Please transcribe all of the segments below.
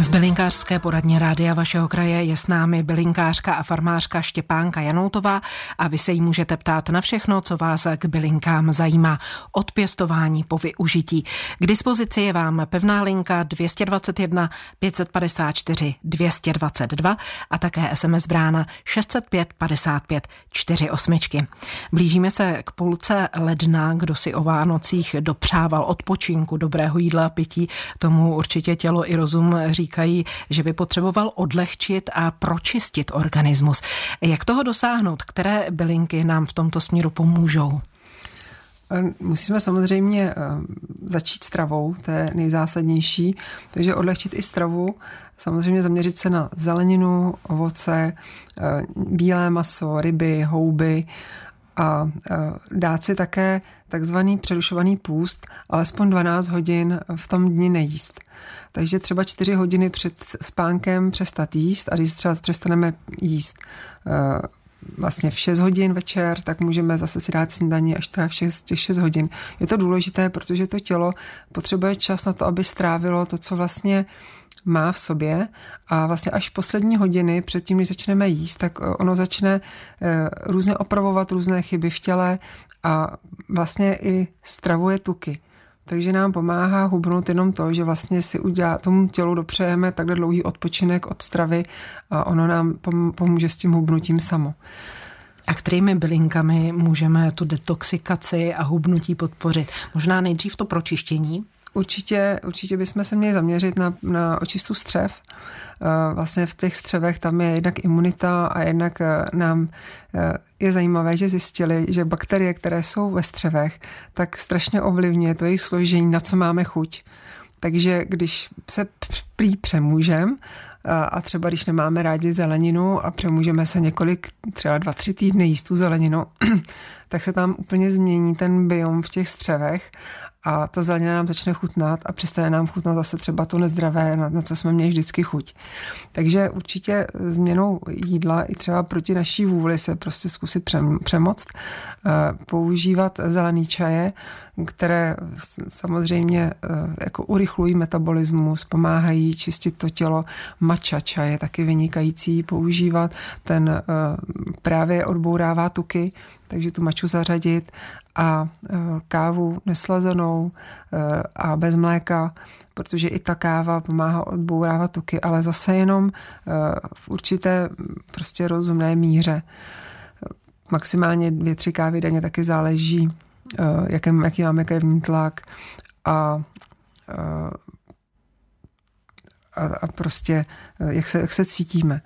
V bylinkářské poradně Rádia vašeho kraje je s námi bylinkářka a farmářka Štěpánka Janoutová a vy se jí můžete ptát na všechno, co vás k bylinkám zajímá. Od pěstování po využití. K dispozici je vám pevná linka 221 554 222 a také SMS brána 605 55 48. Blížíme se k půlce ledna, kdo si o Vánocích dopřával odpočinku, dobrého jídla a pití, tomu určitě tělo i rozum říká říkají, že by potřeboval odlehčit a pročistit organismus. Jak toho dosáhnout? Které bylinky nám v tomto směru pomůžou? Musíme samozřejmě eh, začít stravou, to je nejzásadnější, takže odlehčit i stravu, samozřejmě zaměřit se na zeleninu, ovoce, eh, bílé maso, ryby, houby a dát si také takzvaný přerušovaný půst, alespoň 12 hodin v tom dni nejíst. Takže třeba 4 hodiny před spánkem přestat jíst a když třeba přestaneme jíst eh, vlastně v 6 hodin večer, tak můžeme zase si dát snídaní až teda v 6, těch 6 hodin. Je to důležité, protože to tělo potřebuje čas na to, aby strávilo to, co vlastně má v sobě a vlastně až poslední hodiny předtím, než začneme jíst, tak eh, ono začne eh, různě opravovat různé chyby v těle a vlastně i stravuje tuky. Takže nám pomáhá hubnout jenom to, že vlastně si udělá, tomu tělu dopřejeme takhle dlouhý odpočinek od stravy a ono nám pomůže s tím hubnutím samo. A kterými bylinkami můžeme tu detoxikaci a hubnutí podpořit? Možná nejdřív to pročištění, Určitě, určitě bychom se měli zaměřit na, na očistu střev. Eh, vlastně v těch střevech tam je jednak imunita a jednak eh, nám eh, je zajímavé, že zjistili, že bakterie, které jsou ve střevech, tak strašně ovlivňuje to jejich složení, na co máme chuť. Takže když se prý přemůžem a třeba když nemáme rádi zeleninu a přemůžeme se několik, třeba dva, tři týdny jíst tu zeleninu, tak se tam úplně změní ten biom v těch střevech a ta zelenina nám začne chutnat a přestane nám chutnat zase třeba to nezdravé, na, na co jsme měli vždycky chuť. Takže určitě změnou jídla i třeba proti naší vůli se prostě zkusit přemoct, eh, používat zelený čaje, které samozřejmě eh, jako urychlují metabolismus, pomáhají čistit to tělo. Mača čaj je taky vynikající používat, ten eh, právě odbourává tuky, takže tu maču zařadit a e, kávu neslazenou e, a bez mléka, protože i ta káva pomáhá odbourávat tuky, ale zase jenom v určité prostě rozumné míře. Maximálně dvě, tři kávy denně taky záleží, jaký máme krevní tlak a a, a prostě jak se, jak se cítíme.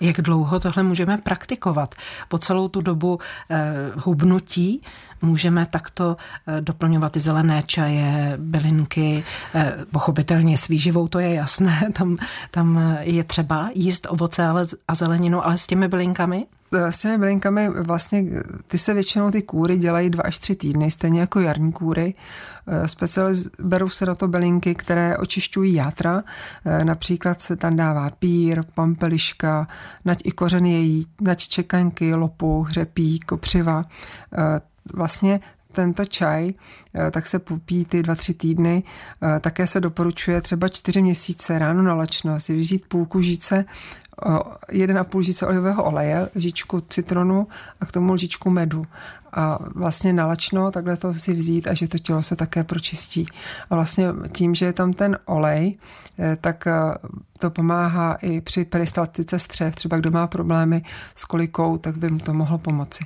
Jak dlouho tohle můžeme praktikovat? Po celou tu dobu eh, hubnutí můžeme takto eh, doplňovat ty zelené čaje, bylinky, eh, pochopitelně s výživou, to je jasné, tam, tam je třeba jíst ovoce ale, a zeleninu, ale s těmi bylinkami? Eh, s těmi bylinkami vlastně ty se většinou ty kůry dělají dva až tři týdny, stejně jako jarní kůry. Eh, specializ, berou se na to bylinky, které očišťují játra. Například se tam dává pír, pampeliška, nať i kořen její, nať čekanky, lopu, hřepí, kopřiva. Vlastně tento čaj, tak se popí ty dva, tři týdny. Také se doporučuje třeba čtyři měsíce ráno na lačno si vzít půlku žíce 1,5 lžičce olivového oleje, lžičku citronu a k tomu lžičku medu. A vlastně nalačno takhle to si vzít a že to tělo se také pročistí. A vlastně tím, že je tam ten olej, eh, tak eh, to pomáhá i při peristaltice střev. Třeba kdo má problémy s kolikou, tak by mu to mohlo pomoci.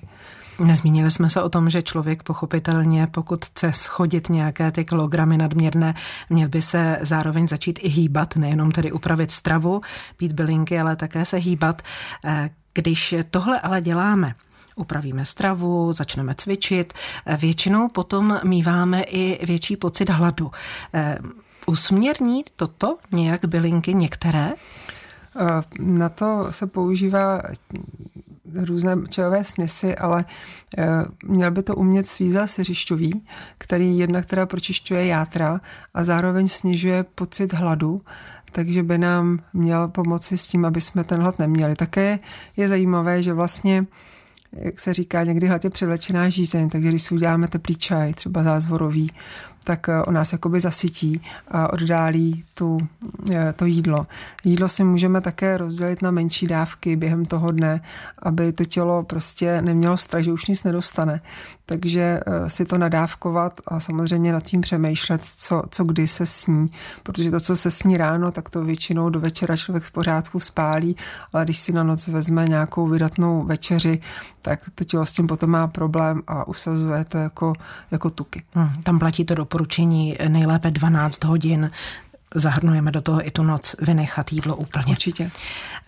Nezmínili jsme se o tom, že člověk pochopitelně, pokud chce schodit nějaké ty kilogramy nadměrné, měl by se zároveň začít i hýbat, nejenom tedy upravit stravu, pít bylinky, ale také se hýbat. Eh, když tohle ale děláme, upravíme stravu, začneme cvičit, eh, většinou potom míváme i větší pocit hladu. Eh, usměrní toto nějak bylinky některé? Na to se používá různé čajové směsi, ale e, měl by to umět svízat siřišťový, který jednak teda pročišťuje játra a zároveň snižuje pocit hladu, takže by nám měl pomoci s tím, aby jsme ten hlad neměli. Také je zajímavé, že vlastně jak se říká, někdy hlad je převlečená žízeň, takže když si uděláme teplý čaj, třeba zázvorový, tak eh, on nás jakoby zasytí a oddálí tu, eh, to jídlo. Jídlo si můžeme také rozdělit na menší dávky během toho dne, aby to tělo prostě nemělo strach, že už nic nedostane. Takže eh, si to nadávkovat a samozřejmě nad tím přemýšlet, co, co kdy se sní. Protože to, co se sní ráno, tak to většinou do večera člověk v pořádku spálí, ale když si na noc vezme nějakou vydatnou večeři, tak to tělo s tím potom má problém a usazuje to jako, jako tuky. Hmm, tam platí to doporučení nejlépe 12 hodin zahrnujeme do toho i tu noc vynechat jídlo úplně. Určitě.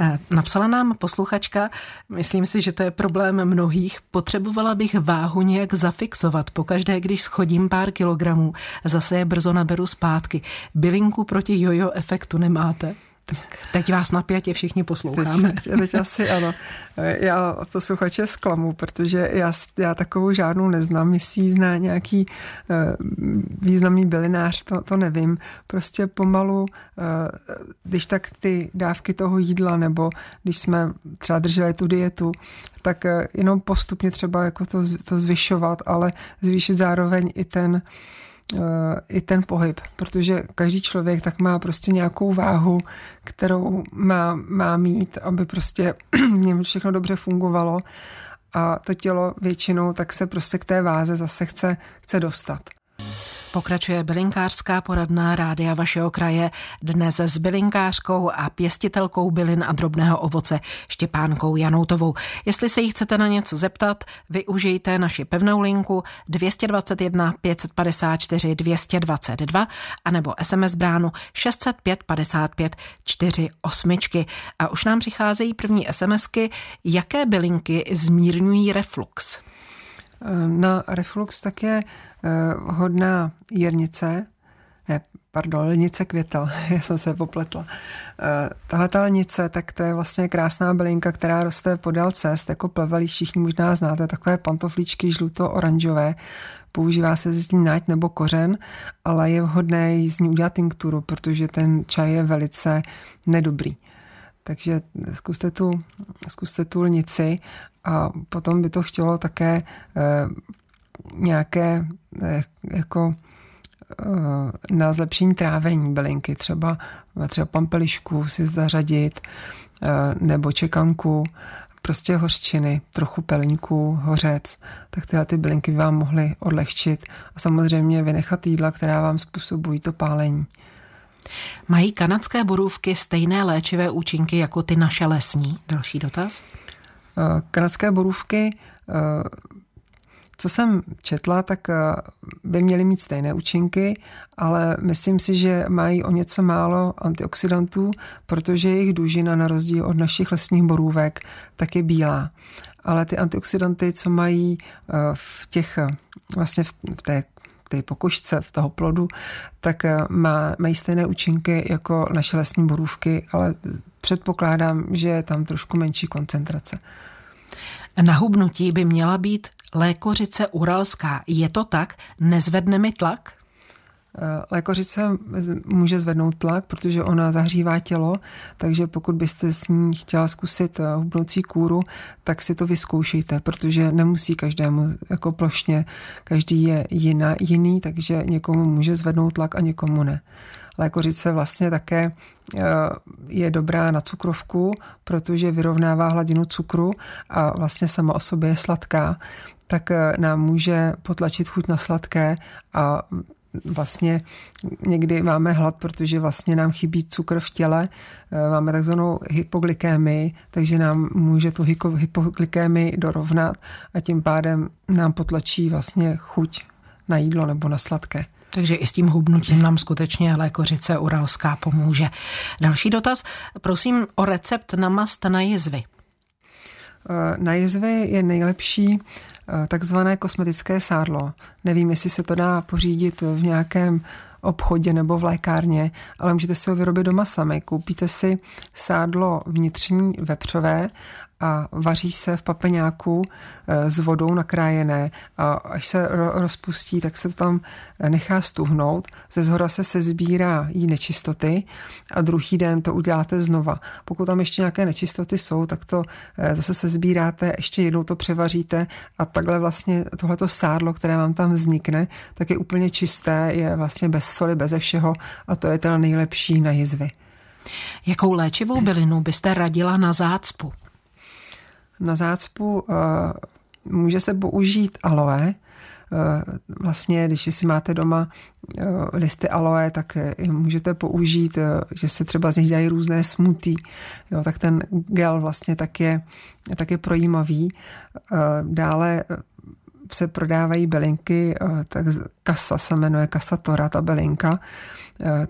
Eh, napsala nám posluchačka, myslím si, že to je problém mnohých, potřebovala bych váhu nějak zafixovat. Pokaždé, když schodím pár kilogramů, zase je brzo naberu zpátky. Bylinku proti jojo efektu nemáte? Tak teď vás napjatě všichni posloucháme. Teď, teď asi ano. Já posluchače zklamu, protože já, já takovou žádnou neznám. Jestli zná nějaký uh, významný bylinář, to, to nevím. Prostě pomalu, uh, když tak ty dávky toho jídla, nebo když jsme třeba drželi tu dietu, tak uh, jenom postupně třeba jako to, to zvyšovat, ale zvýšit zároveň i ten i ten pohyb, protože každý člověk tak má prostě nějakou váhu, kterou má, má mít, aby prostě něm všechno dobře fungovalo a to tělo většinou tak se prostě k té váze zase chce, chce dostat. Pokračuje bylinkářská poradná rádia vašeho kraje dnes s bylinkářkou a pěstitelkou bylin a drobného ovoce Štěpánkou Janoutovou. Jestli se jí chcete na něco zeptat, využijte naši pevnou linku 221 554 222 anebo SMS bránu 605 55 48. A už nám přicházejí první SMSky, jaké bylinky zmírňují reflux. Na reflux tak je Eh, hodná jirnice, ne, pardon, lnice květel, já jsem se popletla. Eh, tahle ta lnice, tak to je vlastně krásná bylinka, která roste podél cest, jako plevelí, všichni možná znáte, takové pantofličky žluto-oranžové, používá se z ní náť nebo kořen, ale je vhodné z ní udělat tinkturu, protože ten čaj je velice nedobrý. Takže zkuste tu, zkuste tu lnici a potom by to chtělo také eh, nějaké eh, jako eh, na zlepšení trávení bylinky, třeba, třeba pampelišku si zařadit, eh, nebo čekanku, prostě hořčiny, trochu pelňku, hořec, tak tyhle ty bylinky vám mohly odlehčit a samozřejmě vynechat jídla, která vám způsobují to pálení. Mají kanadské borůvky stejné léčivé účinky jako ty naše lesní? Další dotaz. Kanadské borůvky co jsem četla, tak eh, by měly mít stejné účinky, ale myslím si, že mají o něco málo antioxidantů, protože jejich dužina na rozdíl od našich lesních borůvek tak je bílá. Ale ty antioxidanty, co mají eh, v těch, eh, vlastně v té té pokožce, v toho plodu, tak má, mají stejné účinky jako naše lesní borůvky, ale předpokládám, že je tam trošku menší koncentrace. Na hubnutí by měla být lékořice uralská. Je to tak? Nezvedne mi tlak? Eh, lékořice může zvednout tlak, protože ona zahřívá tělo, takže pokud byste s ní chtěla zkusit eh, hubnoucí kůru, tak si to vyzkoušejte, protože nemusí každému jako plošně, každý je jiná, jiný, takže někomu může zvednout tlak a někomu ne. Lékořice vlastně také eh, je dobrá na cukrovku, protože vyrovnává hladinu cukru a vlastně sama o sobě je sladká, tak nám může potlačit chuť na sladké a vlastně někdy máme hlad, protože vlastně nám chybí cukr v těle, eh, máme takzvanou hypoglykémii, takže nám může tu hypoglykémii dorovnat a tím pádem nám potlačí vlastně chuť na jídlo nebo na sladké. Takže i s tím hubnutím nám skutečně lékořice uralská pomůže. Další dotaz, prosím o recept na mast na jizvy. Eh, na jizvy je nejlepší eh, takzvané kosmetické sádlo. Nevím, jestli se to dá pořídit v nějakém obchodě nebo v lékárně, ale můžete si ho vyrobit doma sami. Koupíte si sádlo vnitřní vepřové a vaří se v papeňáku eh, s vodou nakrájené a až se rozpustí, tak se to tam nechá stuhnout. Ze zhora se sezbírá jí nečistoty a druhý den to uděláte znova. Pokud tam ještě nějaké nečistoty jsou, tak to zase se sbíráte, ještě jednou to převaříte a takhle vlastně tohleto sádlo, které vám tam vznikne, tak je úplně čisté, je vlastně bez soli, bez všeho a to je teda nejlepší na jizvy. Jakou léčivou bylinu byste radila na zácpu? Na zácpu uh, může se použít aloe. Uh, vlastně, když si máte doma uh, listy aloe, tak je můžete použít, že se třeba z nich dělají různé smutí. Jo, tak ten gel vlastně tak je, tak je projímavý. Dále se prodávají bylinky, tak kasa se jmenuje kasatora, ta bylinka,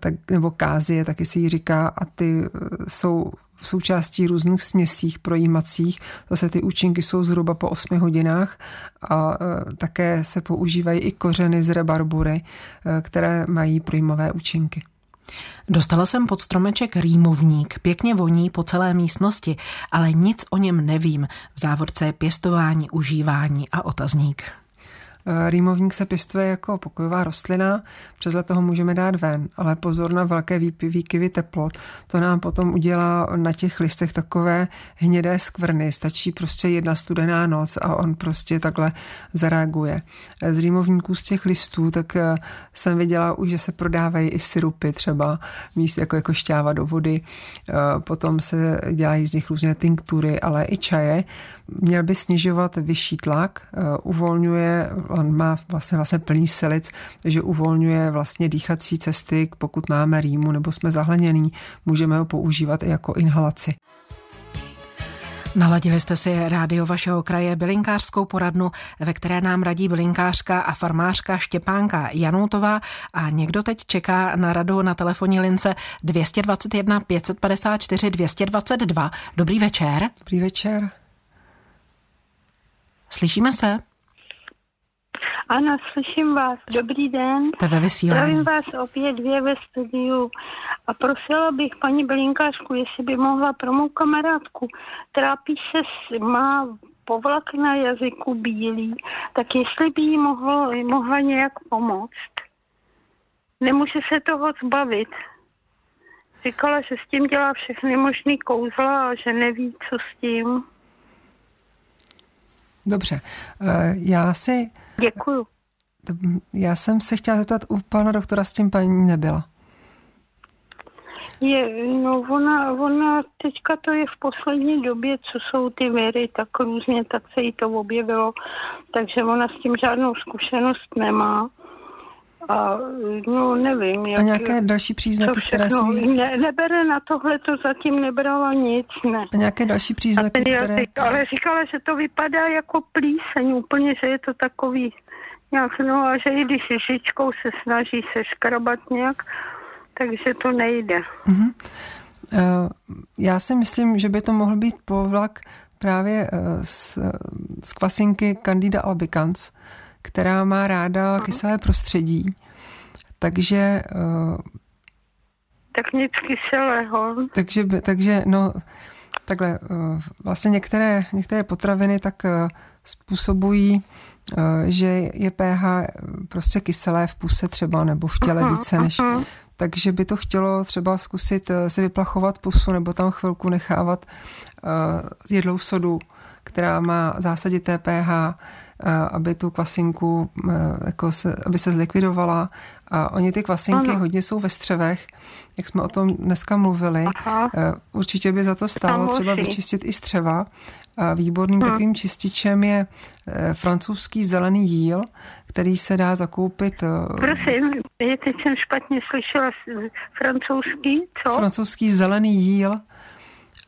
tak, nebo kázie, taky si ji říká, a ty jsou součástí různých směsích projímacích. Zase ty účinky jsou zhruba po 8 hodinách a také se používají i kořeny z rebarbury, které mají projímavé účinky. Dostala jsem pod stromeček rýmovník, pěkně voní po celé místnosti, ale nic o něm nevím. V závorce je pěstování, užívání a otazník. Eh, rýmovník se pěstuje jako pokojová rostlina, přes leto ho můžeme dát ven, ale pozor na velké výkyvy teplot. To nám potom udělá na těch listech takové hnědé skvrny. Stačí prostě jedna studená noc a on prostě takhle zareaguje. Z rýmovníků z těch listů, tak eh, jsem viděla už, že se prodávají i syrupy třeba, míst jako, jako šťáva do vody. Eh, potom se dělají z nich různé tinktury, ale i čaje. Měl by snižovat vyšší tlak, uvolňuje on má vlastně, vlastně plný silic, takže uvolňuje vlastně dýchací cesty, pokud máme rýmu nebo jsme zahleněný, můžeme ho používat i jako inhalaci. Naladili jste si rádio vašeho kraje bylinkářskou poradnu, ve které nám radí bylinkářka a farmářka Štěpánka Janoutová a někdo teď čeká na radu na telefonní lince 221 554 222. Dobrý večer. Dobrý večer. Slyšíme se? Ano, slyším vás. Dobrý den. To ve vysílání. Zdravím vás opět dvě ve studiu. A prosila bych paní Belinkářku, jestli by mohla pro mou kamarádku, trápí se, má povlak na jazyku bílý, tak jestli by jí mohlo, mohla nějak pomoct. Nemůže se toho zbavit. Říkala, že s tím dělá všechny možný kouzla a že neví, co s tím. Dobře, eh, já si Děkuju. Já jsem se chtěla zeptat, u pana doktora s tím paní nebyla. Je, no ona, ona teďka to je v poslední době, co jsou ty viry, tak různě, tak se jí to objevilo, takže ona s tím žádnou zkušenost nemá. A no nevím. Jak, a nějaké další příznaky, které jsou... Ne, nebere na tohle, to zatím nebrala nic, ne. A nějaké další příznaky, a které... Jazyk, ale říkala, že to vypadá jako plíseň, úplně, že je to takový nějak, no a že i když šičkou se snaží se škrabat nějak, takže to nejde. Uh-huh. Uh, já si myslím, že by to mohl být povlak právě uh, z, z kvasinky Candida albicans, která má ráda kyselé prostředí. Takže... Uh, tak nic kyselého. Takže, takže no, takhle, uh, vlastně některé, některé potraviny tak uh, způsobují, uh, že je pH prostě kyselé v puse třeba nebo v těle uh-huh, více než... Uh-huh. Takže by to chtělo třeba zkusit si vyplachovat pusu nebo tam chvilku nechávat uh, jedlou sodu, která má zásadité pH aby tu kvasinku jako se, aby se zlikvidovala. A oni ty kvasinky ano. hodně jsou ve střevech, jak jsme o tom dneska mluvili. Aha. E, určitě by za to stálo třeba vyčistit i střeva. A výborným hmm. takovým čističem je francouzský zelený jíl, který se dá zakoupit. Prosím, teď jsem špatně slyšela francouzský, co? Francouzský zelený jíl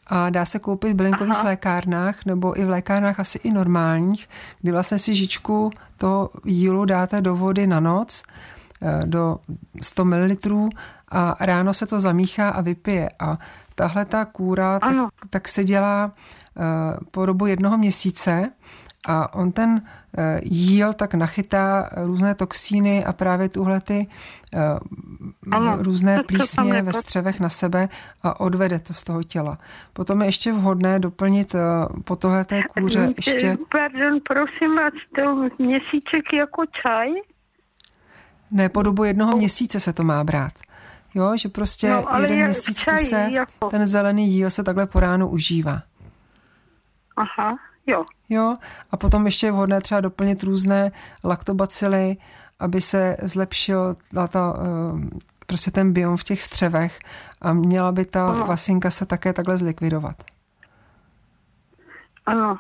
a dá se koupit v bylinkových Aha. lékárnách nebo i v lékárnách asi i normálních, kdy vlastně si žičku toho jílu dáte do vody na noc, eh, do 100 ml a ráno se to zamíchá a vypije. A tahle ta kůra tak, tak se dělá eh, po dobu jednoho měsíce a on ten eh, jíl tak nachytá různé toxíny a právě tuhle ty ano, různé plísně ve střevech na sebe a odvede to z toho těla. Potom je ještě vhodné doplnit po tohle té kůře ještě... Pardon, prosím vás, to měsíček jako čaj? Ne, po dobu jednoho měsíce se to má brát. Jo, že prostě no, jeden měsíc čaj, se jako... ten zelený jíl se takhle po ránu užívá. Aha, jo. Jo, a potom ještě je vhodné třeba doplnit různé laktobacily, aby se zlepšil ta, eh, prostě ten biom v těch střevech a měla by ta ano. kvasinka se také takhle zlikvidovat. Ano,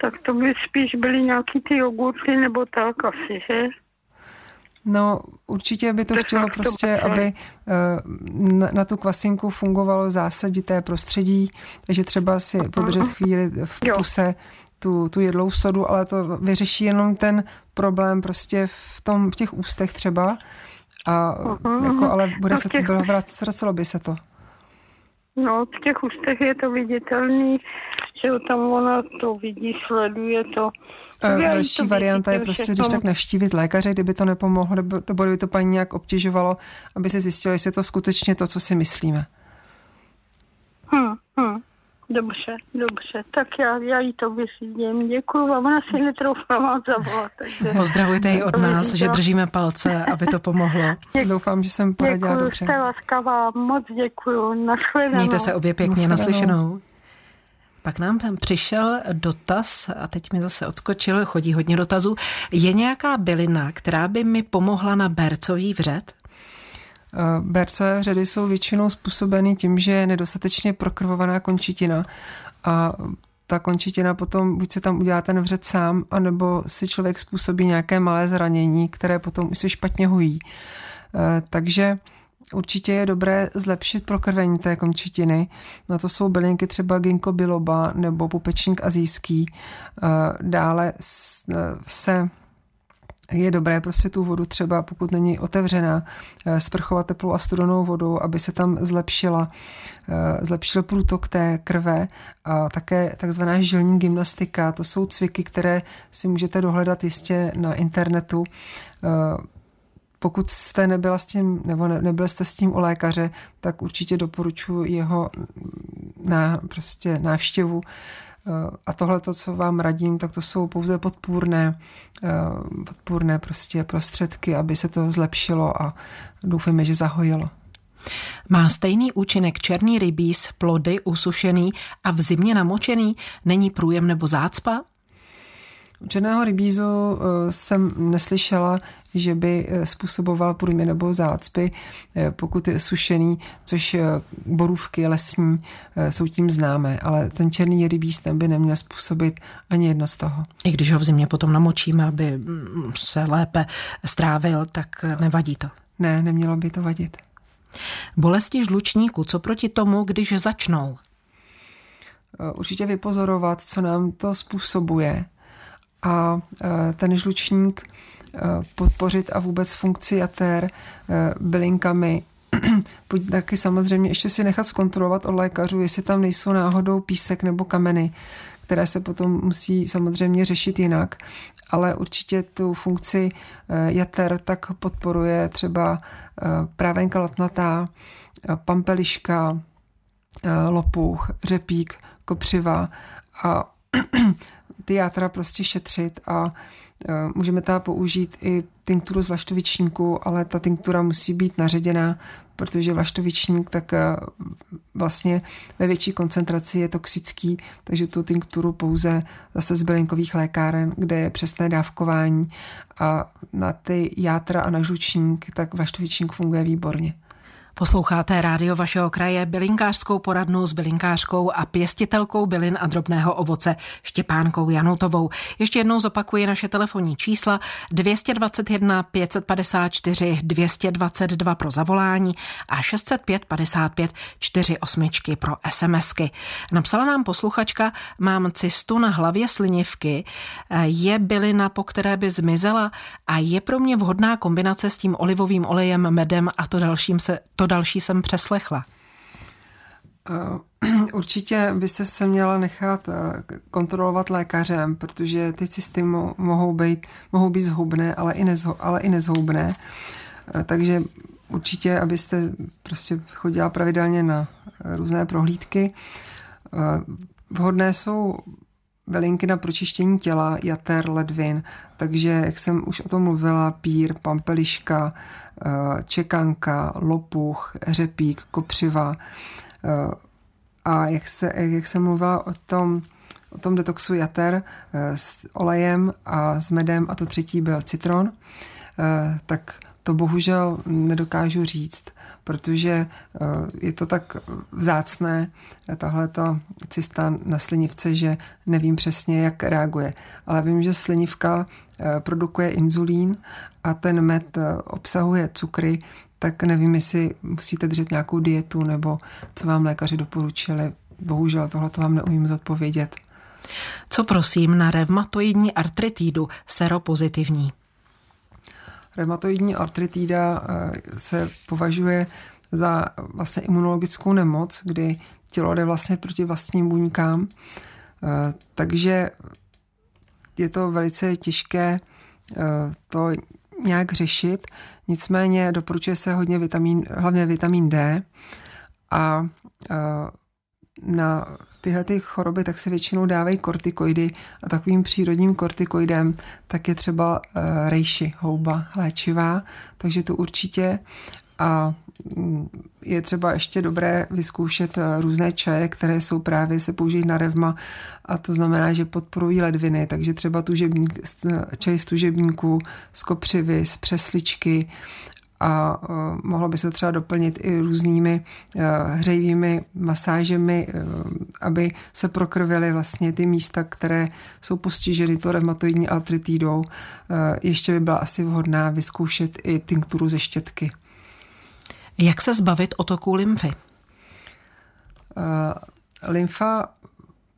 tak to by spíš byly nějaký ty jogurty nebo tak asi, že? No, určitě by to chtělo prostě, aby eh, na tu kvasinku fungovalo zásadité prostředí, takže třeba si podržet chvíli v puse tu, tu jedlou sodu, ale to vyřeší jenom ten problém prostě v, tom, v těch ústech třeba, a jako, ale bude no, se to, bylo vracelo by se to. No, v těch ústech je to viditelný, že tam ona to vidí, sleduje to. Další varianta je prostě, když tak navštívit lékaře, kdyby to nepomohlo, nebo, nebo kdyby to paní nějak obtěžovalo, aby se zjistilo, jestli je to skutečně to, co si myslíme. Hmm, hmm. Dobře, dobře, tak já, já jí to vyřídím. Děkuji vám, ona si netroufla vám zavolat. Takže... Pozdravujte ji od nás, že držíme palce, aby to pomohlo. Děkuji. Doufám, že jsem poradila děkuju, dobře. Jste laskavá, moc děkuji. Nashledanou. Mějte se obě pěkně, naslyšenou. Pak nám přišel dotaz, a teď mi zase odskočil, chodí hodně dotazů. Je nějaká bylina, která by mi pomohla na bercový vřet? Eh, bercové vředy jsou většinou způsobeny tím, že je nedostatečně prokrvovaná končitina a ta končitina potom buď se tam udělá ten vřet sám, anebo si člověk způsobí nějaké malé zranění, které potom už se špatně hojí. Eh, takže Určitě je dobré zlepšit prokrvení té končetiny. Na to jsou bylinky třeba ginkgo biloba nebo pupečník azijský. Eh, dále se je dobré prostě tu vodu třeba, pokud není otevřená, eh, sprchovat teplou a studenou vodou, aby se tam zlepšila, eh, zlepšil průtok té krve a také takzvaná žilní gymnastika. To jsou cviky, které si můžete dohledat jistě na internetu pokud jste nebyla s tím, nebo ne, nebyl jste s tím u lékaře, tak určitě doporučuji jeho na, prostě návštěvu. Eh, a tohle, to, co vám radím, tak to jsou pouze podpůrné, eh, podpůrné prostě prostředky, aby se to zlepšilo a doufejme, že zahojilo. Má stejný účinek černý rybíz, plody usušený a v zimě namočený? Není průjem nebo zácpa? U černého rybízu eh, jsem neslyšela, že by eh, způsoboval průmě nebo zácpy, eh, pokud je sušený, což borůvky lesní jsou tím známé, ale ten černý rybíz ten by neměl způsobit ani jedno z toho. I když ho v zimě potom namočíme, aby mm, se lépe strávil, tak nevadí to. Ne, nemělo by to vadit. Bolesti žlučníku, co proti tomu, když začnou? Určitě vypozorovat, co nám to způsobuje a ten žlučník podpořit a vůbec funkci jater e, bylinkami. Taky samozřejmě ještě si nechat zkontrolovat od lékařů, jestli tam nejsou náhodou písek nebo kameny, které se potom musí samozřejmě řešit jinak. Ale určitě tu funkci jater tak podporuje třeba právenka latnatá, pampeliška, lopuch, řepík, kopřiva a ty játra prostě šetřit a můžeme tam použít i tinkturu z vlaštovičníku, ale ta tinktura musí být naředěná, protože vlaštovičník tak e, vlastně ve větší koncentraci je toxický, takže tu tinkturu pouze zase z bylinkových lékáren, kde je přesné dávkování a na ty játra a na žlučník, tak vlaštovičník funguje výborně. Posloucháte rádio vašeho kraje, bylinkářskou poradnu s bylinkářkou a pěstitelkou bylin a drobného ovoce Štěpánkou Janutovou. Ještě jednou zopakuji naše telefonní čísla 221 554 222 pro zavolání a 605 55 48 pro SMSky. Napsala nám posluchačka, mám cystu na hlavě slinivky, je bylina, po které by zmizela a je pro mě vhodná kombinace s tím olivovým olejem, medem a to dalším se to další jsem přeslechla. určitě byste se měla nechat kontrolovat lékařem, protože ty cysty mohou být, mohou být zhubné, ale i, nezho, ale i nezhoubné. Takže určitě, abyste prostě chodila pravidelně na různé prohlídky. Vhodné jsou velinky na pročištění těla, jater, ledvin, takže jak jsem už o tom mluvila, pír, pampeliška, eh, čekanka, lopuch, řepík, kopřiva. Eh, a jak, se, jak jsem mluvila o tom, o tom detoxu jater eh, s olejem a s medem a to třetí byl citron, tak to bohužel nedokážu říct, protože eh, je to tak vzácné, tahle ta cysta na slinivce, že nevím přesně, jak reaguje. Ale vím, že slinivka eh, produkuje inzulín a ten med eh, obsahuje cukry, tak nevím, jestli musíte držet nějakou dietu nebo co vám lékaři doporučili. Bohužel tohle to vám neumím zodpovědět. Co prosím na revmatoidní artritídu seropozitivní? Reumatoidní artritída eh, se považuje za vlastně imunologickou nemoc, kdy tělo jde vlastně proti vlastním buňkám, eh, takže je to velice těžké eh, to nějak řešit. Nicméně doporučuje se hodně vitamin, hlavně vitamin D a na tyhle ty choroby tak se většinou dávají kortikoidy a takovým přírodním kortikoidem tak je třeba uh, rejši, houba léčivá, takže to určitě. A mm, je třeba ještě dobré vyzkoušet eh, různé čaje, které jsou právě se použijí na revma a to znamená, že podporují ledviny, takže třeba tužebník, čaj z tužebníků, z kopřivy, z přesličky a uh, mohlo by se třeba doplnit i různými uh, hřejivými masážemi, uh, aby se prokrvily vlastně ty místa, které jsou postiženy to reumatoidní artritidou. Ještě by byla asi vhodná vyzkoušet i tinkturu ze štětky. Jak se zbavit otoků lymfy? Lymfa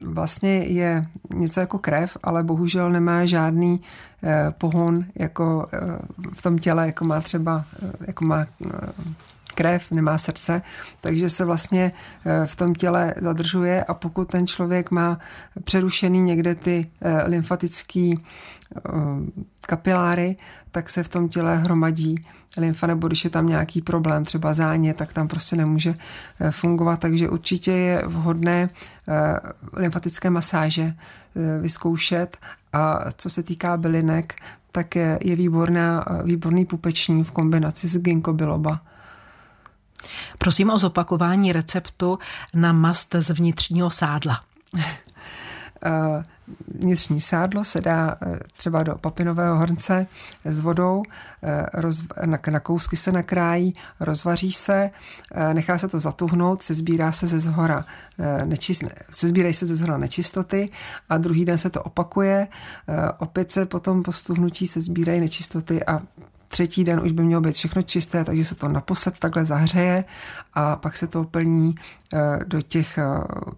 vlastně je něco jako krev, ale bohužel nemá žádný eh, pohon jako eh, v tom těle, jako má třeba, eh, jako má krev, nemá srdce, takže se vlastně v tom těle zadržuje. A pokud ten člověk má přerušený někde ty lymfatické kapiláry, tak se v tom těle hromadí lymfa, nebo když je tam nějaký problém, třeba záně, tak tam prostě nemůže eh, fungovat, takže určitě je vhodné eh, lymfatické masáže eh, vyzkoušet. A co se týká bylinek, tak je, je výborná, výborný pupeční v kombinaci s ginkgo biloba. Prosím o zopakování receptu na mast z vnitřního sádla. vnitřní sádlo se dá eh, třeba do papinového hrnce s vodou, eh, roz, na, na kousky se nakrájí, rozvaří se, eh, nechá se to zatuhnout, se sbírá se ze zhora, nečist, se sbírají se ze zhora nečistoty a druhý den se to opakuje, opět se potom po stuhnutí se sbírají nečistoty a třetí den už by mělo být všechno čisté, takže se to naposled takhle zahřeje a pak se to plní eh, do těch eh,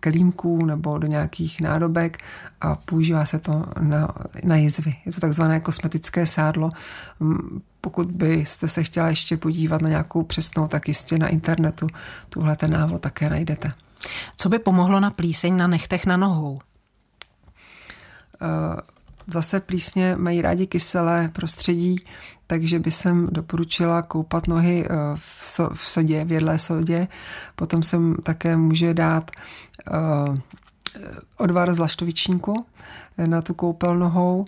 kelímků nebo do nějakých nádobek a používá se to na, na jizvy. Je to takzvané kosmetické sádlo. Pokud byste se chtěla ještě podívat na nějakou přesnou, tak jistě na internetu tuhle ten návod také najdete. Co by pomohlo na plíseň na nechtech na nohou? Uh, Zase plísně mají rádi kyselé prostředí, takže by jsem doporučila koupat nohy eh, v, so, v sodě, v jedlé sodě. Potom jsem také může dát uh, odvar z laštovičníku na tu koupel nohou.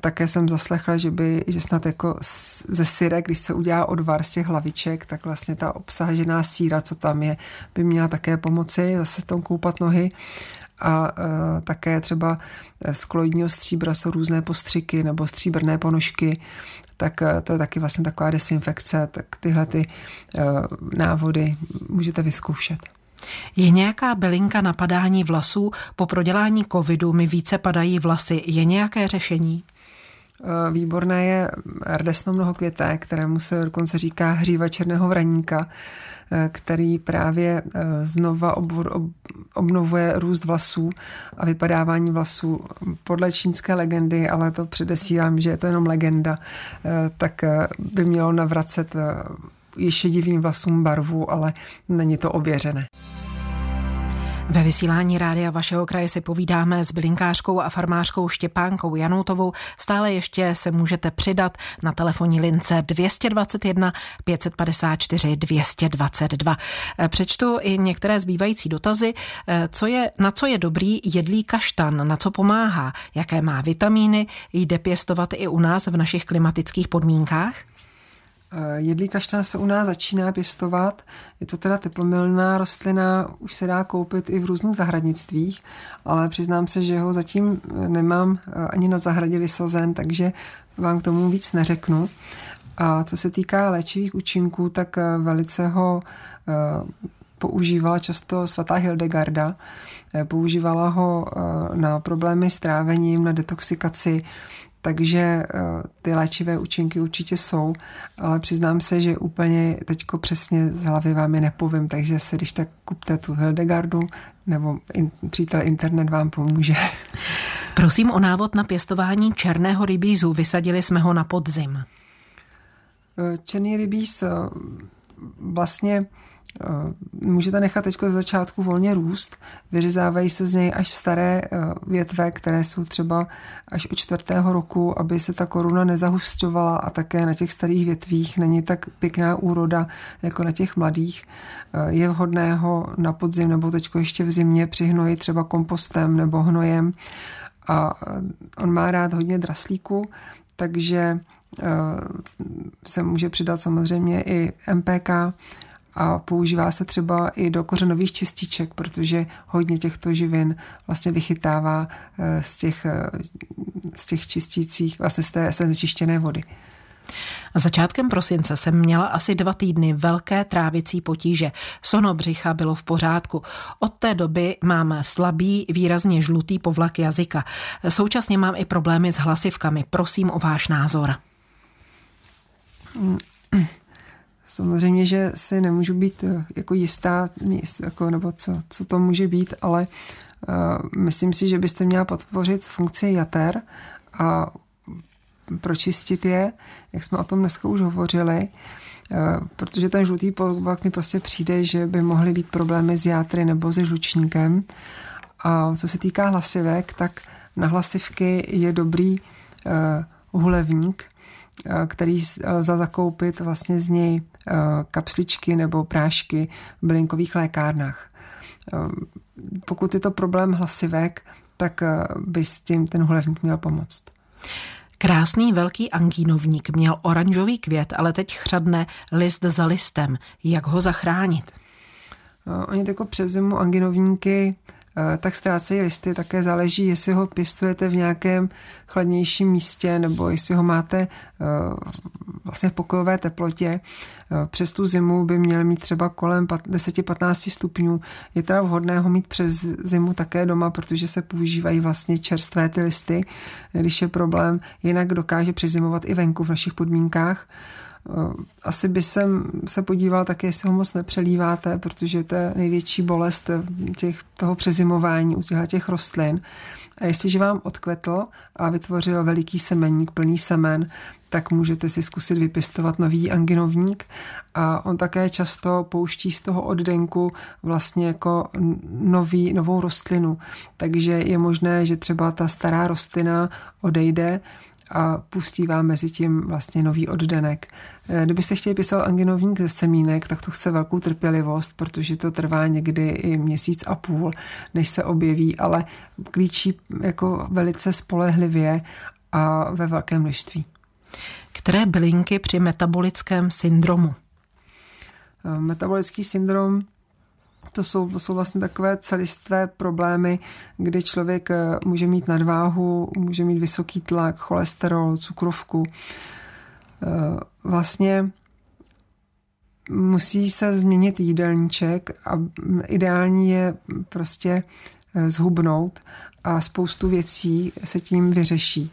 Také jsem zaslechla, že by, že snad jako ze syre, když se udělá odvar z těch hlaviček, tak vlastně ta obsažená síra, co tam je, by měla také pomoci zase tom koupat nohy a e, také třeba z koloidního stříbra jsou různé postřiky nebo stříbrné ponožky, tak e, to je taky vlastně taková desinfekce, tak tyhle ty e, návody můžete vyzkoušet. Je nějaká bylinka napadání vlasů? Po prodělání covidu mi více padají vlasy. Je nějaké řešení? Eh, výborné je rdesno mnohokvěté, kterému se dokonce říká hříva černého vraníka, eh, který právě eh, znova obnovuje růst vlasů a vypadávání vlasů. Podle čínské legendy, ale to předesílám, že je to jenom legenda, tak by mělo navracet již šedivým vlasům barvu, ale není to ověřené. Ve vysílání rádia vašeho kraje si povídáme s bylinkářkou a farmářkou Štěpánkou Janoutovou. Stále ještě se můžete přidat na telefonní lince 221 554 222. Přečtu i některé zbývající dotazy. Co je, na co je dobrý jedlý kaštan, na co pomáhá, jaké má vitamíny, jde pěstovat i u nás v našich klimatických podmínkách? Eh, jedlí kaštan se u nás začíná pěstovat. Je to teda teplomilná rostlina, už se dá koupit i v různých zahradnictvích, ale přiznám se, že ho zatím eh, nemám eh, ani na zahradě vysazen, takže vám k tomu víc neřeknu. A co se týká léčivých účinků, tak velice ho používala často svatá Hildegarda. Používala ho na problémy s trávením, na detoxikaci, takže eh, ty léčivé účinky určitě jsou, ale přiznám se, že úplně teďko přesně z hlavy vám je nepovím, takže se když tak kupte tu Hildegardu, nebo in, přítel internet vám pomůže. Prosím o návod na pěstování černého rybízu. Vysadili jsme ho na podzim. Eh, černý rybíz eh, vlastně můžete nechat teď z začátku volně růst, vyřezávají se z něj až staré eh, větve, které jsou třeba až od čtvrtého roku, aby se ta koruna nezahušťovala a také na těch starých větvích není tak pěkná úroda jako na těch mladých. Eh, je vhodné ho na podzim nebo teď ještě v zimě přihnojit třeba kompostem nebo hnojem. A on má rád hodně draslíku, takže se může přidat samozřejmě i MPK, a používá se třeba i do kořenových čističek, protože hodně těchto živin vlastně vychytává eh, z těch, eh, z těch čistících, vlastně z té, z té znečištěné vody. Začátkem prosince jsem měla asi dva týdny velké trávicí potíže. Sono břicha bylo v pořádku. Od té doby mám slabý, výrazně žlutý povlak jazyka. Současně mám i problémy s hlasivkami. Prosím o váš názor. Samozřejmě, že si nemůžu být eh, jako jistá, jako, nebo co, co to může být, ale uh, myslím si, že byste měla podpořit funkci jater a pročistit je, jak jsme o tom dneska už hovořili, uh, protože ten žlutý povlak mi prostě přijde, že by mohly být problémy s játry nebo se žlučníkem. A co se týká hlasivek, tak na hlasivky je dobrý uh, hulevník, který lze zakoupit vlastně z něj kapsličky nebo prášky v bylinkových lékárnách. Eh, pokud je to problém hlasivek, tak eh, by s tím ten hulevník měl pomoct. Krásný velký angínovník měl oranžový květ, ale teď chřadne list za listem. Jak ho zachránit? Oni jako přes zimu anginovníky Eh, tak ztrácejí listy. Také záleží, jestli ho pěstujete v nějakém chladnějším místě nebo jestli ho máte eh, vlastně v pokojové teplotě. Eh, přes tu zimu by měl mít třeba kolem 10-15 stupňů. Je teda vhodné ho mít přes zimu také doma, protože se používají vlastně čerstvé ty listy, když je problém. Jinak dokáže přezimovat i venku v našich podmínkách. Eh, asi by jsem se podíval také, jestli ho moc nepřelíváte, protože to je největší bolest těch, toho přezimování u těchto těch rostlin. A jestliže vám odkvetl a vytvořil veliký semeník, plný semen, tak můžete si zkusit vypěstovat nový anginovník a on také často pouští z toho oddenku vlastně jako nový, novou rostlinu. Takže je možné, že třeba ta stará rostlina odejde a pustí vám mezi tím vlastně nový oddenek. Eh, kdybyste chtěli pěstovat anginovník ze semínek, tak to chce velkou trpělivost, protože to trvá někdy i měsíc a půl, než se objeví, ale klíčí jako velice spolehlivě a ve velkém množství. Které bylinky při metabolickém syndromu? Eh, metabolický syndrom to jsou, jsou vlastně takové celistvé problémy, kdy člověk eh, může mít nadváhu, může mít vysoký tlak, cholesterol, cukrovku. Eh, vlastně musí se změnit jídelníček a ideální je prostě eh, zhubnout a spoustu věcí se tím vyřeší.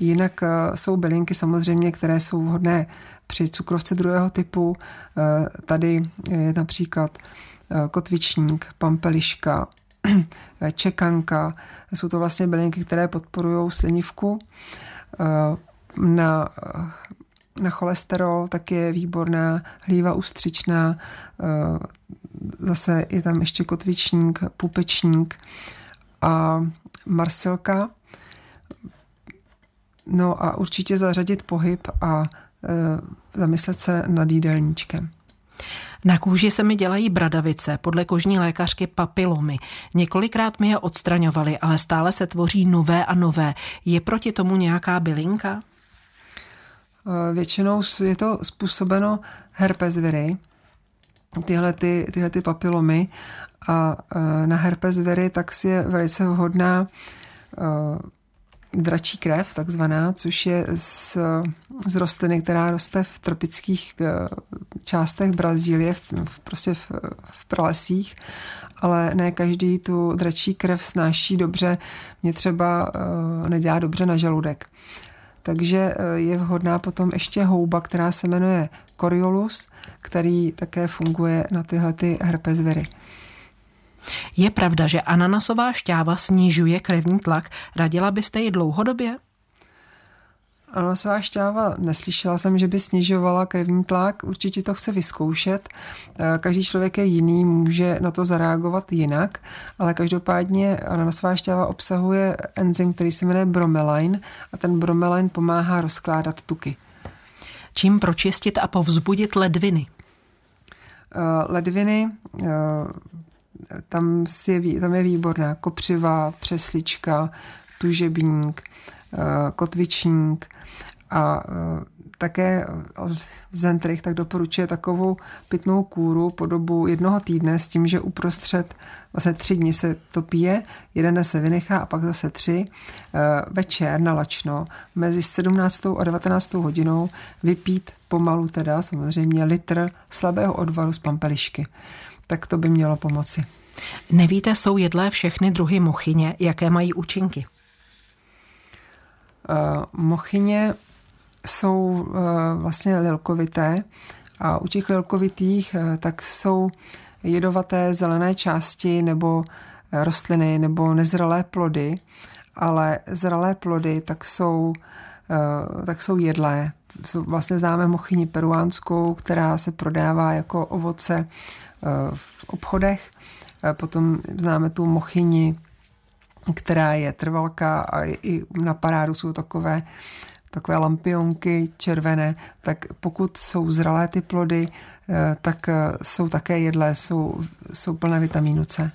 Jinak jsou bylinky samozřejmě, které jsou vhodné při cukrovce druhého typu. Tady je například kotvičník, pampeliška, čekanka. Jsou to vlastně bylinky, které podporují slinivku. Eh, na, na cholesterol tak je výborná hlíva ústřičná, eh, zase je tam ještě kotvičník, pupečník a marsilka. No a určitě zařadit pohyb a zamyslet se nad jídelníčkem. Na kůži se mi dělají bradavice, podle kožní lékařky papilomy. Několikrát mi je odstraňovali, ale stále se tvoří nové a nové. Je proti tomu nějaká bylinka? E, většinou je to způsobeno herpes viry, tyhle, ty, tyhle ty papilomy a e, na herpes viry tak si je velice vhodná dračí krev, takzvaná, což je z, z rostliny, která roste v tropických eh, částech Brazílie, v, v, prostě v, v pralesích, ale ne každý tu dračí krev snáší dobře. Mě třeba uh, nedělá dobře na žaludek. Takže uh, je vhodná potom ještě houba, která se jmenuje Coriolus, který také funguje na tyhle ty herpes viry. Je pravda, že ananasová šťáva snižuje krevní tlak. Radila byste ji dlouhodobě? Ananasová šťáva, neslyšela jsem, že by snižovala krevní tlak, určitě to chce vyzkoušet. Eh, každý člověk je jiný, může na to zareagovat jinak, ale každopádně ananasová šťáva obsahuje enzym, který se jmenuje bromelain a ten bromelain pomáhá rozkládat tuky. Čím pročistit a povzbudit ledviny? Eh, ledviny eh, tam, je, tam je výborná kopřiva, přeslička, tužebník, eh, kotvičník a eh, také Zentrich tak doporučuje takovou pitnou kůru po dobu jednoho týdne s tím, že uprostřed vlastně tři dny se to pije, jeden den se vynechá a pak zase tři. Eh, večer na lačno mezi 17. a 19. hodinou vypít pomalu teda samozřejmě litr slabého odvaru z pampelišky tak to by mělo pomoci. Nevíte, jsou jedlé všechny druhy mochyně, jaké mají účinky? Uh, mochyně jsou uh, vlastně lilkovité a u těch lilkovitých uh, tak jsou jedovaté zelené části nebo rostliny nebo nezralé plody, ale zralé plody tak jsou, tak jsou jedlé. Vlastně známe mochyni peruánskou, která se prodává jako ovoce v obchodech. Potom známe tu mochyni, která je trvalká a i na parádu jsou takové, takové lampionky červené, tak pokud jsou zralé ty plody, eh, tak eh, jsou také jedlé, jsou, jsou plné vitamínu C.